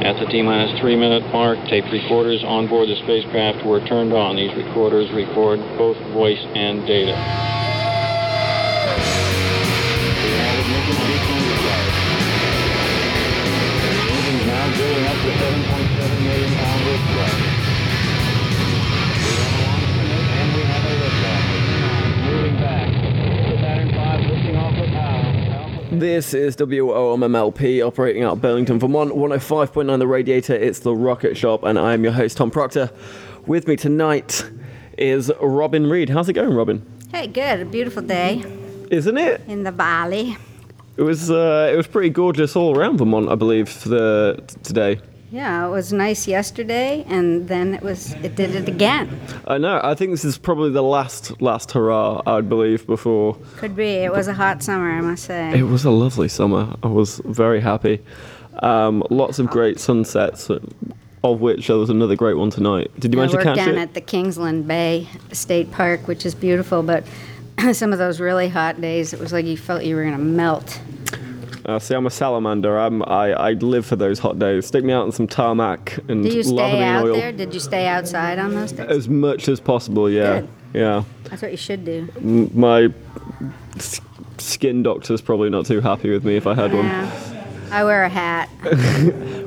At the T-minus three-minute mark, tape recorders on board the spacecraft were turned on. These recorders record both voice and data. now up to 7.7 million pounds of thrust. This is WOMMLP operating out of Burlington, Vermont, 105.9 The Radiator. It's the Rocket Shop, and I am your host, Tom Proctor. With me tonight is Robin Reid. How's it going, Robin? Hey, good. A beautiful day Isn't it? in the valley. It was uh, it was pretty gorgeous all around Vermont, I believe, for the today. Yeah, it was nice yesterday, and then it was it did it again. I know. I think this is probably the last last hurrah, I'd believe, before. Could be. It was a hot summer, I must say. It was a lovely summer. I was very happy. Um, lots of great sunsets, of which there was another great one tonight. Did you I manage to catch down it? at the Kingsland Bay State Park, which is beautiful, but some of those really hot days, it was like you felt you were gonna melt. Uh, see, I'm a salamander. I'm, I, I live for those hot days. Stick me out in some tarmac and Did you stay out oil. there? Did you stay outside on those days? As much as possible, yeah. Good. Yeah. That's what you should do. M- My s- skin doctor's probably not too happy with me if I had one. Yeah. I wear a hat.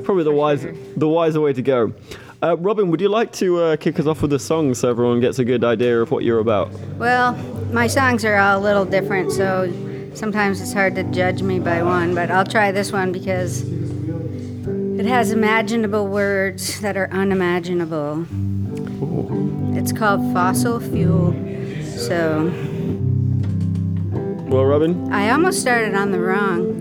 Probably the wise, the wiser way to go. Uh, Robin, would you like to uh, kick us off with a song so everyone gets a good idea of what you're about? Well, my songs are all a little different, so sometimes it's hard to judge me by one, but I'll try this one because it has imaginable words that are unimaginable. It's called Fossil Fuel. So Well, Robin, I almost started on the wrong.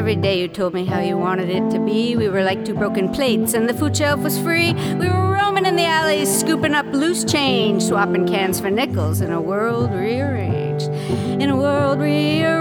Every day you told me how you wanted it to be. We were like two broken plates, and the food shelf was free. We were roaming in the alleys, scooping up loose change, swapping cans for nickels in a world rearranged. In a world rearranged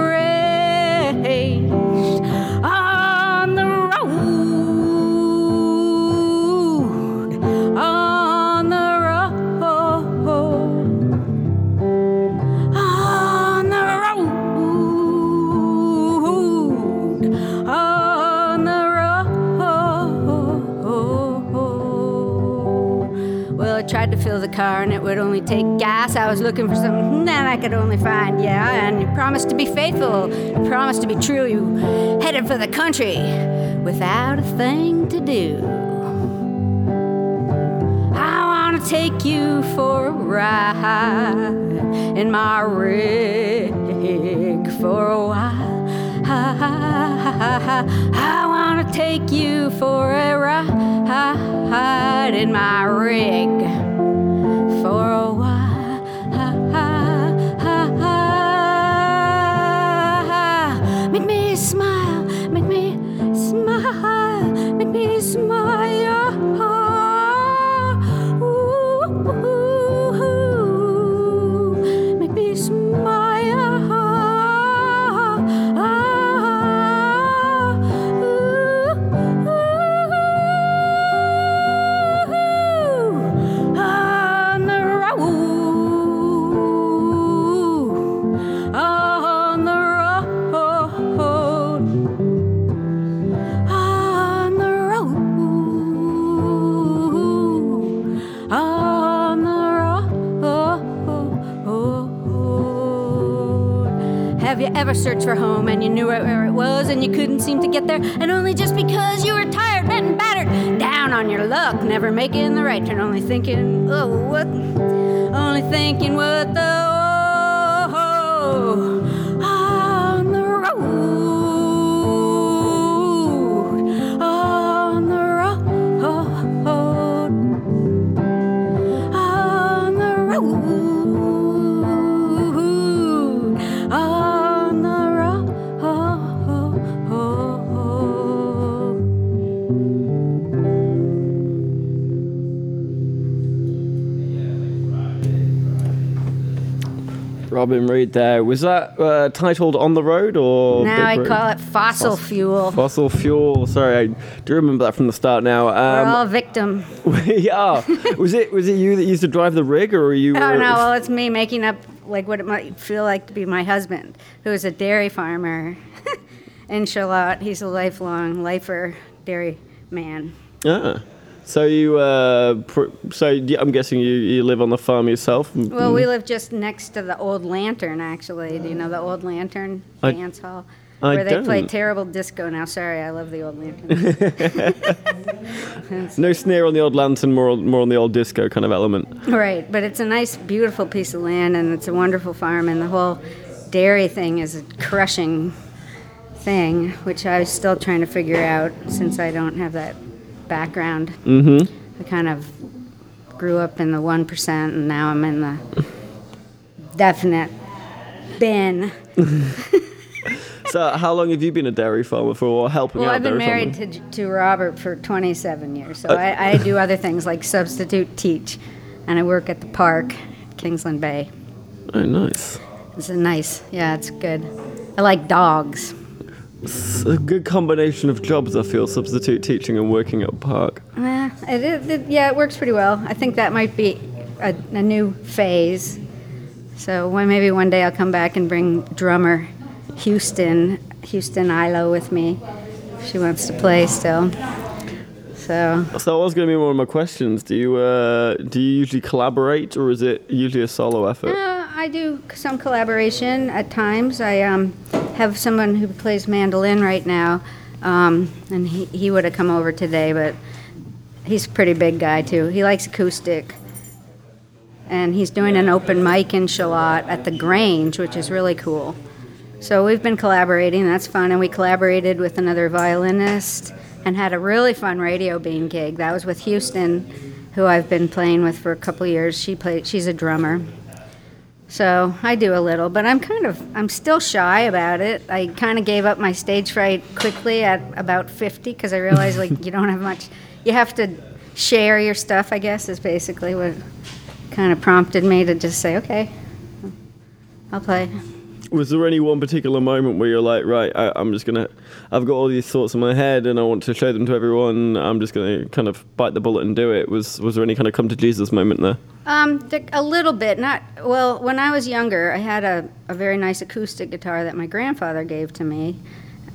car and it would only take gas. I was looking for something that I could only find, yeah. And you promised to be faithful, you promised to be true. You headed for the country without a thing to do. I want to take you for a ride in my rig for a while. I want to take you for a ride in my rig a search for home and you knew where it was and you couldn't seem to get there. And only just because you were tired, bent, and battered, down on your luck, never making the right turn, only thinking, oh, what? Only thinking what the. Reid there. Was that uh, titled On the Road or? Now I call it fossil fuel. Fossil fuel. Sorry, I do remember that from the start now. We're Um, all victim. we are. Was it was it you that used to drive the rig, or were you? Oh were- no, well it's me making up like what it might feel like to be my husband, who is a dairy farmer in Charlotte. He's a lifelong lifer dairy man. Ah. So you, uh, pr- so I'm guessing you, you live on the farm yourself. Well, we live just next to the old lantern, actually. Do you know the old lantern I- dance hall? I Where they play don't. terrible disco now. Sorry, I love the old lantern. No sneer on the old lantern, more on, more on the old disco kind of element. right, but it's a nice, beautiful piece of land, and it's a wonderful farm, and the whole dairy thing is a crushing thing, which I was still trying to figure out since I don't have that background. Mm-hmm. I kind of grew up in the 1%, and now I'm in the definite bin. So how long have you been a dairy farmer for, or helping Well, out I've been married farming? to, to Robert for 27 years, so I, I do other things like substitute teach, and I work at the park, Kingsland Bay. Oh, nice. It's a nice, yeah, it's good. I like dogs. It's a good combination of jobs, I feel, substitute teaching and working at a park. Eh, it, it, it- yeah, it works pretty well. I think that might be a, a new phase. So when, maybe one day I'll come back and bring drummer Houston, Houston Ilo with me. She wants to play still. So So that was going to be one of my questions. Do you uh, do you usually collaborate, or is it usually a solo effort? Uh, I do some collaboration at times. I um, have someone who plays mandolin right now, um, and he, he would have come over today, but he's a pretty big guy too. He likes acoustic. And he's doing an open mic in Charlotte at the Grange, which is really cool. So we've been collaborating, that's fun. And we collaborated with another violinist and had a really fun radio bean gig. That was with Houston, who I've been playing with for a couple years. She played, she's a drummer. So I do a little, but I'm kind of I'm still shy about it. I kind of gave up my stage fright quickly at about 50 because I realized like you don't have much. You have to share your stuff. I guess is basically what kind of prompted me to just say, okay, I'll play. Was there any one particular moment where you're like, right, I, I'm just gonna, I've got all these thoughts in my head and I want to show them to everyone. I'm just gonna kind of bite the bullet and do it. Was was there any kind of come to Jesus moment there? Um, a little bit. Not well. When I was younger, I had a, a very nice acoustic guitar that my grandfather gave to me.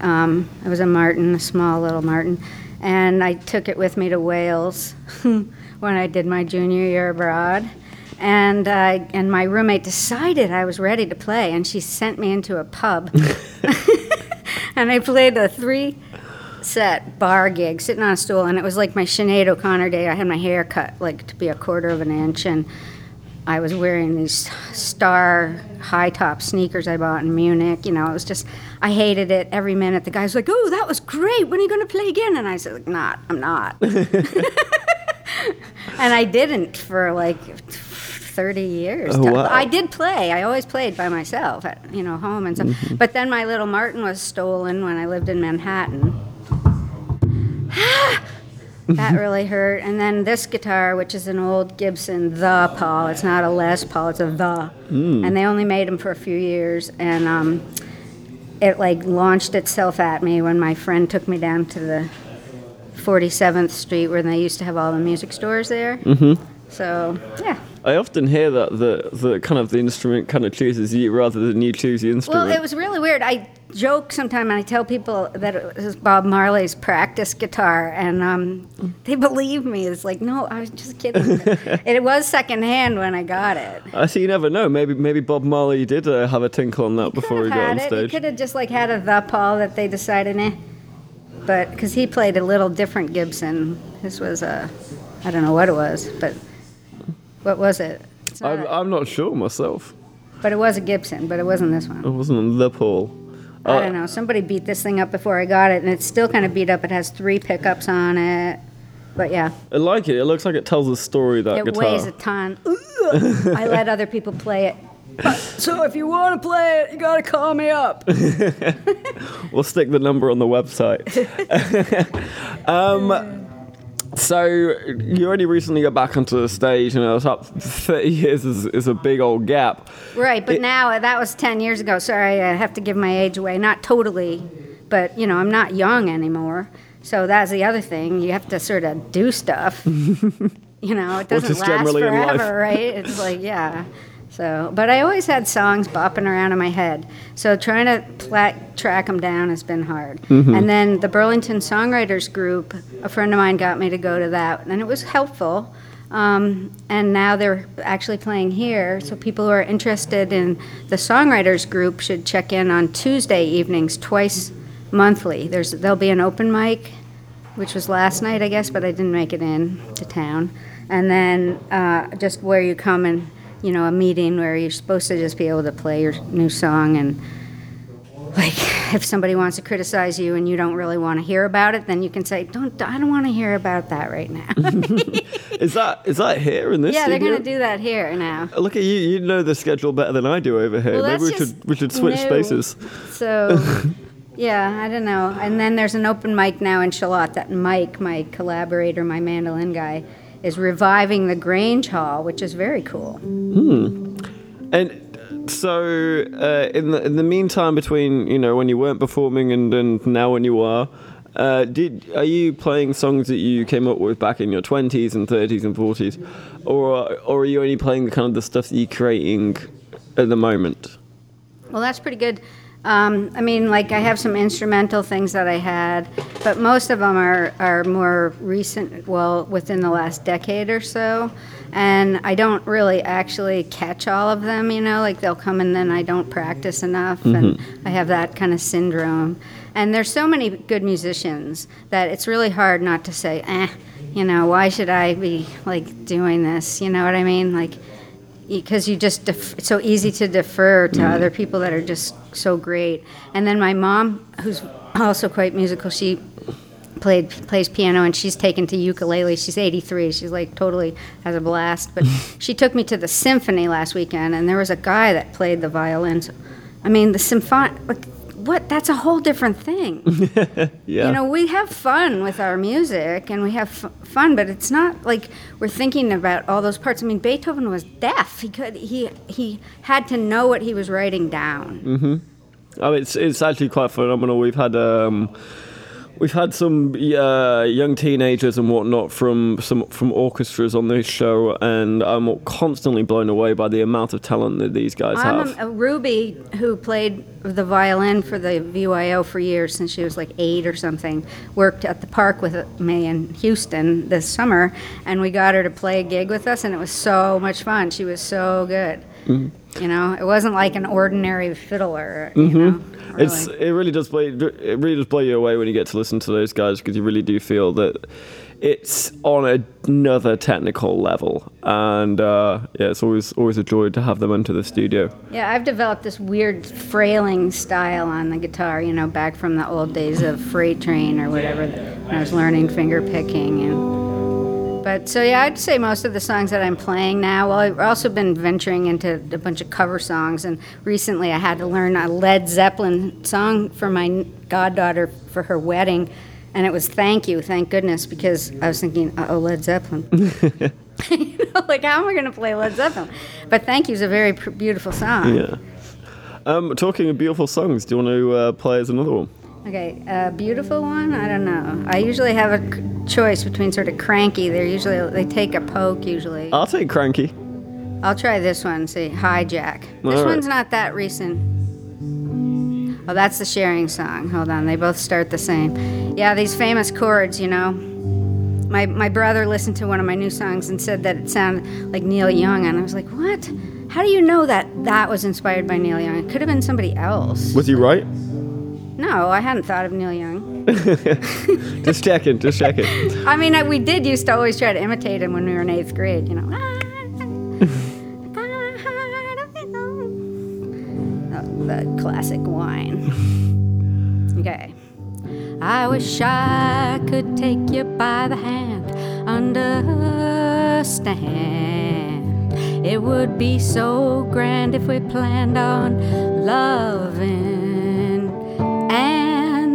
Um, it was a Martin, a small little Martin, and I took it with me to Wales when I did my junior year abroad. And uh, and my roommate decided I was ready to play, and she sent me into a pub, and I played a three set bar gig sitting on a stool and it was like my Sinead O'Connor day. I had my hair cut like to be a quarter of an inch and I was wearing these star high top sneakers I bought in Munich. You know, it was just I hated it every minute. The guy was like, "Oh, that was great. When are you going to play again?" And I said, like, "Not. I'm not." and I didn't for like 30 years. Oh, wow. I did play. I always played by myself at, you know, home and stuff. Mm-hmm. But then my little Martin was stolen when I lived in Manhattan. that really hurt. And then this guitar, which is an old Gibson The Paul, it's not a Les Paul, it's a The. And they only made them for a few years. And um, it like launched itself at me when my friend took me down to the 47th Street where they used to have all the music stores there. Mm-hmm. So, yeah, I often hear that the the kind of the instrument kind of chooses you rather than you choose the instrument. Well, it was really weird. I joke sometimes and I tell people that it was Bob Marley's practice guitar, and um, they believe me. It's like, no, I was just kidding. it was secondhand when I got it. I see. You never know. Maybe maybe Bob Marley did uh, have a tinkle on that before he got on it. He stage. could have just like had a the Paul that they decided, eh. But because he played a little different Gibson. This was a, I don't know what it was, but what was it? It's not I'm, a- I'm not sure myself. but it was a Gibson, but it wasn't this one. It wasn't the Paul. I don't know. Somebody beat this thing up before I got it, and it's still kind of beat up. It has three pickups on it, but yeah, I like it. It looks like it tells a story. That it guitar. weighs a ton. I let other people play it. But- so if you want to play it, you got to call me up. We'll stick the number on the website. um, so you only recently got back onto the stage, and it was up 30 years is, is a big old gap. Right, but It- now uh, that was 10 years ago. Sorry, I uh, have to give my age away. Not totally, but you know, I'm not young anymore. So that's the other thing. You have to sort of do stuff. you know, it doesn't last generally in life. forever, right? It's like, yeah. So, but I always had songs bopping around in my head. So trying to pla- track them down has been hard. Mm-hmm. And then the Burlington Songwriters Group, a friend of mine got me to go to that, and it was helpful. Um, and now they're actually playing here. So people who are interested in the Songwriters Group should check in on Tuesday evenings, twice monthly. There's there'll be an open mic, which was last night, I guess, but I didn't make it in to town. And then uh, just where you come and you know a meeting where you're supposed to just be able to play your new song and like if somebody wants to criticize you and you don't really want to hear about it then you can say don't i don't want to hear about that right now Is that is that here in this yeah they're going to do that here now Look at you. You know the schedule better than I do over here. Well, Maybe we should we should switch new. spaces. so yeah i don't know and then there's an open mic now in charlotte that mike my collaborator my mandolin guy is reviving the grange hall which is very cool And so, uh, in the in the meantime, between you know when you weren't performing and, and now when you are, uh, did are you playing songs that you came up with back in your twenties and thirties and forties, or or are you only playing the kind of the stuff that you're creating at the moment? Well, that's pretty good. Um, I mean, like I have some instrumental things that I had, but most of them are, are more recent, well, within the last decade or so. And I don't really actually catch all of them, you know, like they'll come and then I don't practice enough. And I have that kind of syndrome. And there's so many good musicians that it's really hard not to say, eh, you know, why should I be like doing this? You know what I mean? Like, because you just def- it's so easy to defer to mm-hmm. other people that are just so great. And then my mom, who's also quite musical, she played plays piano and she's taken to ukulele. She's 83. She's like totally has a blast. But she took me to the symphony last weekend, and there was a guy that played the violins. I mean, the symphony. Like, what? That's a whole different thing. Yeah. You know, we have fun with our music and we have f- fun, but it's not like we're thinking about all those parts. I mean, Beethoven was deaf. He could he he had to know what he was writing down. Mhm. Oh, it's it's actually quite phenomenal. We've had um, we've had some uh, young teenagers and whatnot from some from orchestras on this show, and I'm constantly blown away by the amount of talent that these guys I'm have. a, a Ruby who played the violin for the VYO for years since she was like eight or something. Worked at the park with me in Houston this summer, and we got her to play a gig with us, and it was so much fun. She was so good. Mm-hmm. You know, it wasn't like an ordinary fiddler. You know, really. It's it really does blow it really does blow you away when you get to listen to those guys because you really do feel that it's on another technical level, and uh, yeah, it's always always a joy to have them into the studio. Yeah, I've developed this weird frailing style on the guitar, you know, back from the old days of Freight Train or whatever, when I was learning finger picking. And, but so, yeah, I'd say most of the songs that I'm playing now, well, I've also been venturing into a bunch of cover songs. And recently I had to learn a Led Zeppelin song for my goddaughter for her wedding. And it was Thank You, thank goodness, because I was thinking, uh oh, Led Zeppelin. you know, like, how am I going to play Led Zeppelin? But Thank You is a very pr- beautiful song. Yeah. Um, talking of beautiful songs, do you want to uh, play as another one? Okay, a beautiful one? I don't know. I usually have a c- choice between sort of cranky. They're usually, they take a poke usually. I'll take Cranky. I'll try this one. See, hijack. This right. one's not that recent. Oh, that's the sharing song. Hold on, they both start the same. Yeah, these famous chords, you know. My my brother listened to one of my new songs and said that it sounded like Neil Young, and I was like, what? How do you know that that was inspired by Neil Young? It could have been somebody else. Was he right? No, I hadn't thought of Neil Young. Just checking, just checking. I mean, I, we did used to always try to imitate him when we were in eighth grade, you know. The classic whine. Okay. I wish I could take you by the hand, understand. It would be so grand if we planned on loving.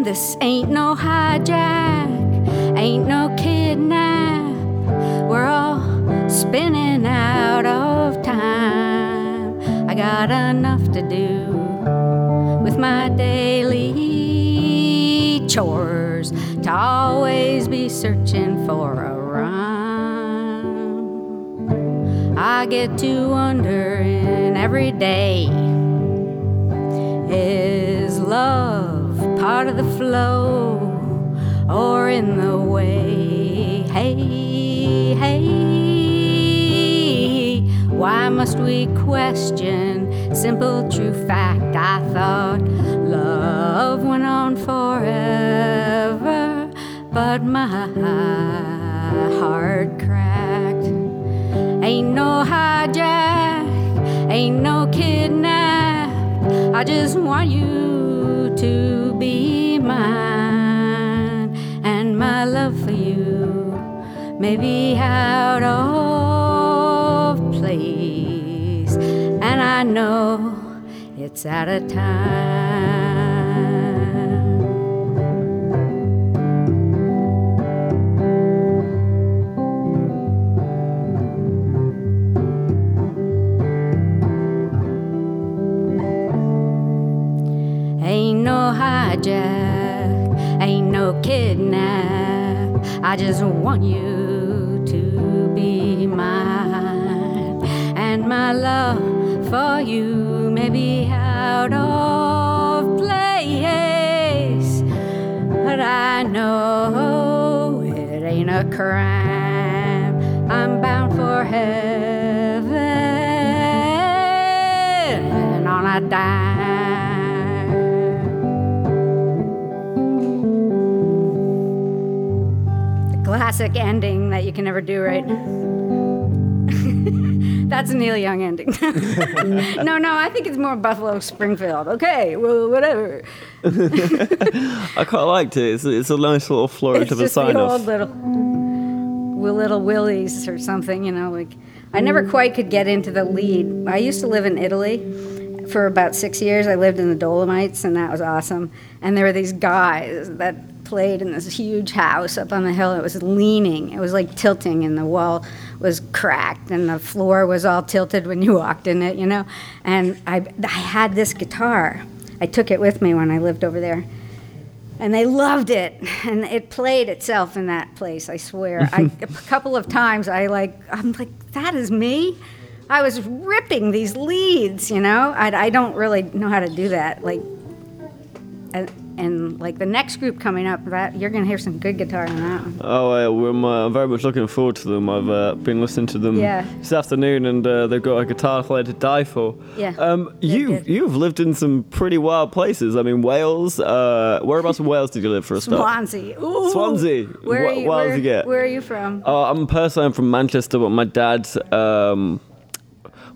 This ain't no hijack, ain't no kidnap. We're all spinning out of time. I got enough to do with my daily chores to always be searching for a rhyme. I get to wondering every day is love part of the flow or in the way? Hey, hey, why must we question simple true fact? I thought love went on forever, but my heart cracked. Ain't no hijack, ain't no kidnap. I just want you to be mine, and my love for you may be out of place, and I know it's out of time. I just want you to be mine. And my love for you may be out of place. But I know it ain't a crime. I'm bound for heaven on a dime. Classic ending that you can never do right. That's a Neil Young ending. no, no, I think it's more Buffalo Springfield. Okay, well, whatever. I quite liked it. It's, it's a nice little flourish It's of a sign old off. little, little Willies or something, you know. Like I never quite could get into the lead. I used to live in Italy for about six years. I lived in the Dolomites, and that was awesome. And there were these guys that played in this huge house up on the hill. It was leaning. It was like tilting, and the wall was cracked, and the floor was all tilted when you walked in it, you know. And I, I had this guitar. I took it with me when I lived over there and they loved it and it played itself in that place i swear I, a couple of times i like i'm like that is me i was ripping these leads you know i, I don't really know how to do that like and, and like the next group coming up that you're gonna hear some good guitar on that one Oh, we're, uh, I'm very much looking forward to them. I've uh, been listening to them Yeah. this afternoon, and uh, they've got a guitar player to die for. Yeah, Um, you you've lived in some pretty wild places. I mean, Wales. Uh, whereabouts in Wales did you live for a start? swansea Ooh. Swansea. where are you, where, you get? where are you from Uh, I'm personally I'm from Manchester, but my dad. Um,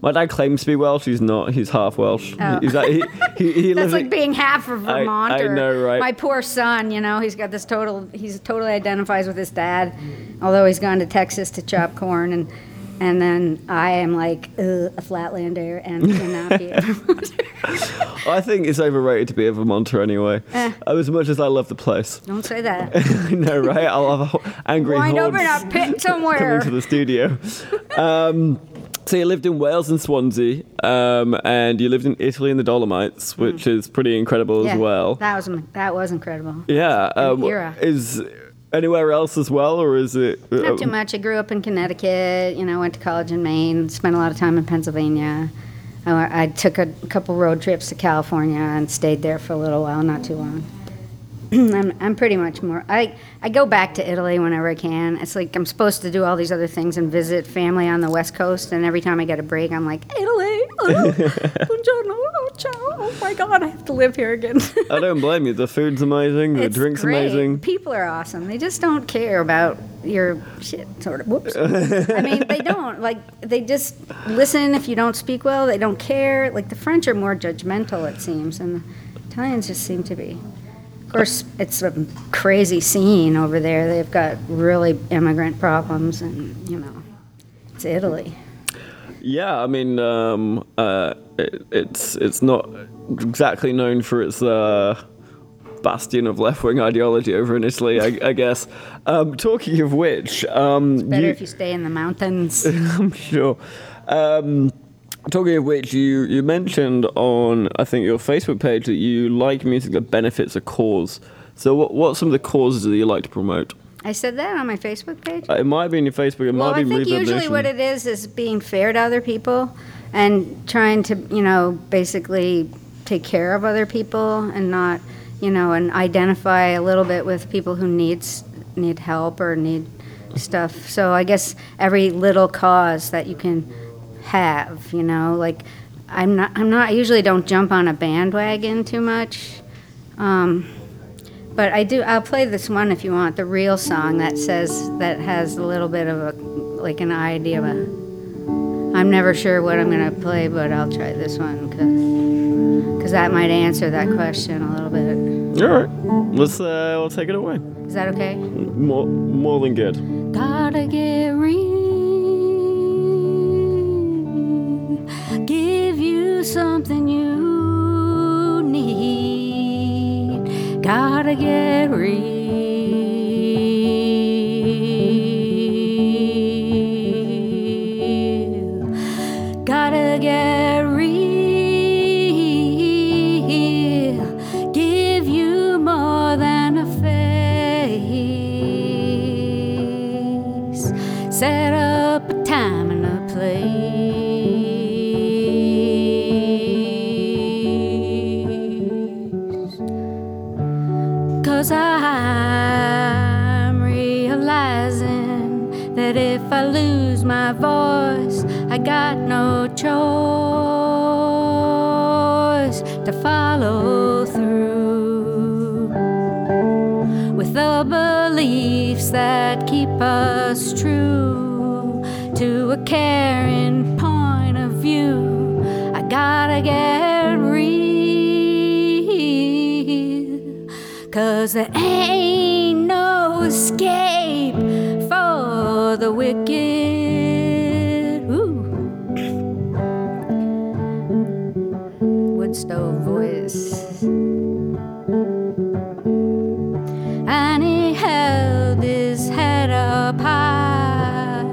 my dad claims to be Welsh. He's not. He's half Welsh. Oh. He's like, he, he, he That's lives like in- being half of I- Vermont. I or know, right? My poor son, you know, he's got this total. He's totally identifies with his dad, although he's gone to Texas to chop corn, and and then I am like a Flatlander and cannot be. a Vermonter. I think it's overrated to be a Vermonter anyway. Uh, As much as I love the place. Don't say that. I know, right? I'll have angry Wind up hordes in a pit somewhere. coming to the studio. Um, so you lived in Wales and Swansea, um, and you lived in Italy in the Dolomites, which is pretty incredible Mm. Yeah, as well. That was that was incredible. Yeah, um, is Anywhere else as well, or is it? uh, Not too much. I grew up in Connecticut. You know, went to college in Maine. Spent a lot of time in Pennsylvania. I, I took a couple road trips to California and stayed there for a little while. Not too long. I'm, I'm pretty much more. I, I go back to Italy whenever I can. It's like I'm supposed to do all these other things and visit family on the West Coast, and every time I get a break, I'm like, Italy, oh, buongiorno, oh, ciao, oh my God, I have to live here again. I don't blame you. The food's amazing. The It's drink's great. amazing. People are awesome. They just don't care about your shit, sort of. Whoops. I mean, they don't. Like, they just listen if you don't speak well. They don't care. Like, the French are more judgmental, it seems, and the Italians just seem to be. Of course, it's a crazy scene over there. They've got really immigrant problems, and, you know, it's Italy. Yeah, I mean, um, uh, it, it's it's not exactly known for its uh, bastion of left wing ideology over in Italy, I, I guess. Um, talking of which, um, Better you- if you stay in the mountains. I'm sure. Um, talking of which, you, you mentioned on, I think, your Facebook page that you like music that benefits a cause. So, what, what are some of the causes that you like to promote? I said that on my Facebook page. Uh, It might be in your Facebook, it Well, might I be think Reverb usually what it is is being fair to other people and trying to, you know, basically take care of other people and not, you know, and identify a little bit with people who needs need help or need stuff. So I guess every little cause that you can have, you know, like I'm not I'm not I usually don't jump on a bandwagon too much. Um, but I do. I'll play this one if you want. The real song that says that has a little bit of a like an idea of a. I'm never sure what I'm gonna play, but I'll try this one because cuz that might answer that question a little bit. All right, let's uh, we'll take it away. Is that okay? More, more than good. Gotta get real. Something you need. Gotta get real. Gotta get real. Cause there ain't no escape for the wicked. Ooh. Wood stove voice. and he held his head up high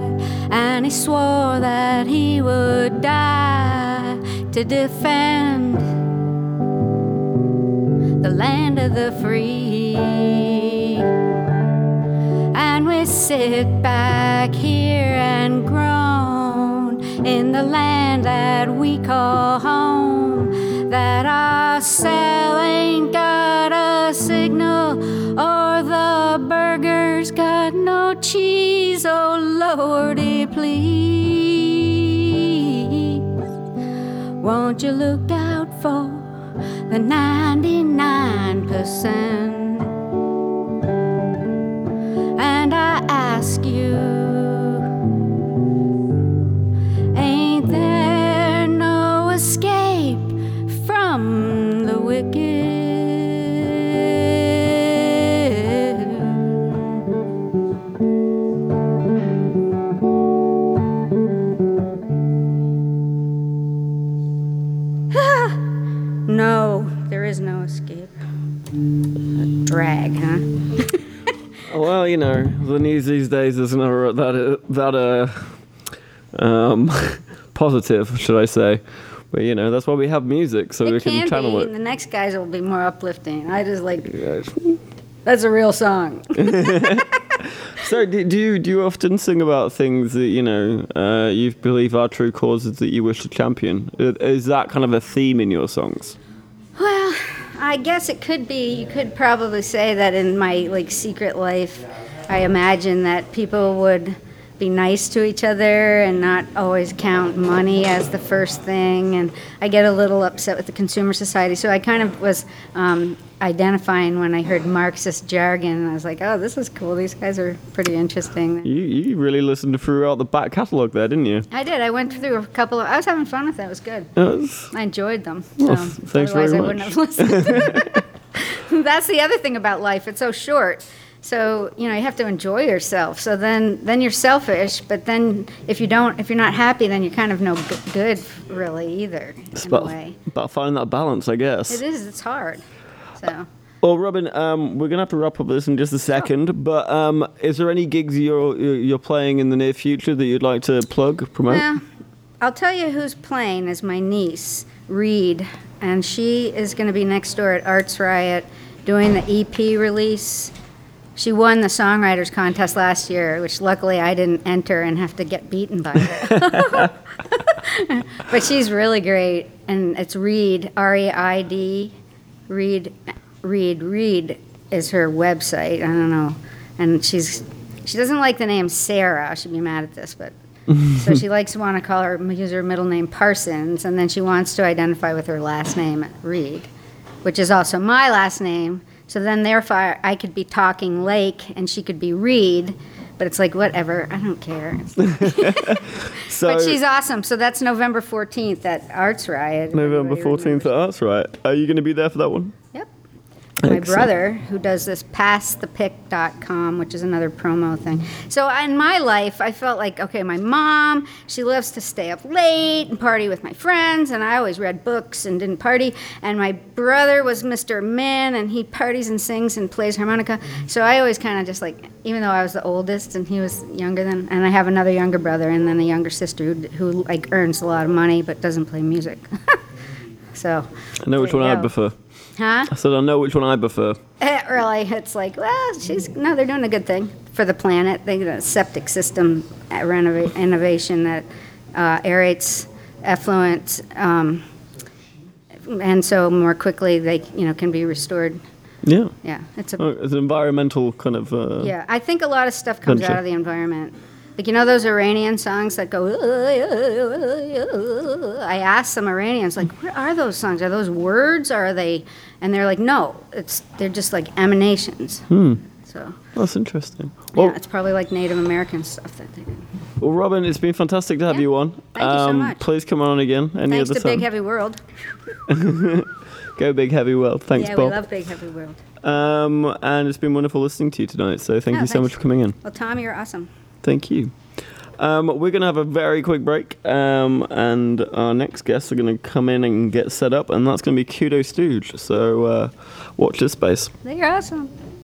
and he swore that he would die to defend the land of the free sit back here and groan in the land that we call home that our cell ain't got a signal or the burger's got no cheese. Oh lordy please. Won't you look out for the 99% news these days is never that uh, that uh, um, positive, should I say? But you know, that's why we have music, so we can can channel be. it. The next guys will be more uplifting. I just like That's a real song. So, do, do you do you often sing about things that you know uh, you believe are true causes that you wish to champion? Is that kind of a theme in your songs? Well, I guess it could be. You could probably say that in my like secret life, I imagine that people would be nice to each other and not always count money as the first thing. And I get a little upset with the consumer society. So I kind of was um, identifying when I heard Marxist jargon. I was like, oh, this is cool. These guys are pretty interesting. You you really listened throughout the back catalogue there, didn't you? I did. I went through a couple of. I was having fun with that. It was good. I enjoyed them. Well, so thanks otherwise very I wouldn't much. have listened. That's the other thing about life. It's so short. So you know you have to enjoy yourself. So then then you're selfish. But then if you don't, if you're not happy, then you're kind of no good really either It's in a about, about finding that balance, I guess. It is. It's hard. So Well, Robin, um, we're gonna have to wrap up this in just a second. But um, is there any gigs you're you're you're playing in the near future that you'd like to plug, promote? well, I'll tell you who's playing is my niece Reid, and she is going to be next door at Arts Riot doing the EP release. She won the songwriters contest last year, which luckily I didn't enter and have to get beaten by her. but she's really great, and it's Reid R E I D, Reid, Reid, Reid is her website. I don't know, and she's she doesn't like the name Sarah. She'd be mad at this, but so she likes to want to call her use her middle name Parsons, and then she wants to identify with her last name Reid, which is also my last name. So then, therefore, I could be talking Lake, and she could be Reid. But it's like whatever. I don't care. so but she's awesome. So that's November 14th at Arts Riot. November everybody fourteenth at Arts, Riot. Are you gonna be there for that one? Yep. My Excellent. brother, who does this passthepic.com, which is another promo thing. So in my life, I felt like, okay, my mom, she loves to stay up late and party with my friends, and I always read books and didn't party. And my brother was Mr. Min, and he parties and sings and plays harmonica. So I always kind of just like, even though I was the oldest and he was younger than, and I have another younger brother and then a younger sister who, who like earns a lot of money but doesn't play music. so, I know which one I go. prefer. Huh? I said I know which one I prefer. Eh, really, it's like, well, she's no, they're doing a good thing for the planet. They got a septic system uh, renova- innovation that uh, aerates effluent, um, and so more quickly they, you know, can be restored. Yeah. Yeah, it's a Oh, it's an environmental kind of. Uh, yeah. I think a lot of stuff comes Venture. out of the environment. Like you know those Iranian songs that go. I asked some Iranians like, what are those songs? Are those words? Or are they? And they're like, no, it's they're just like emanations. So That's interesting. yeah, it's probably like Native American stuff that they do. well, Robin, it's been fantastic to have Yeah. you on. Thank you so much. Please come on again any Thanks other to time. Big Heavy World. Go big, heavy world. Thanks, yeah, Bob. we love Big Heavy World. Um, and it's been wonderful listening to you tonight. So thank Yeah, you so much for coming in. Well, Tom, you're awesome. Thank you. Um, we're going to have a very quick break, um, and our next guests are going to come in and get set up, and that's going to be Kudo Stooge. So uh, watch this space. You're awesome.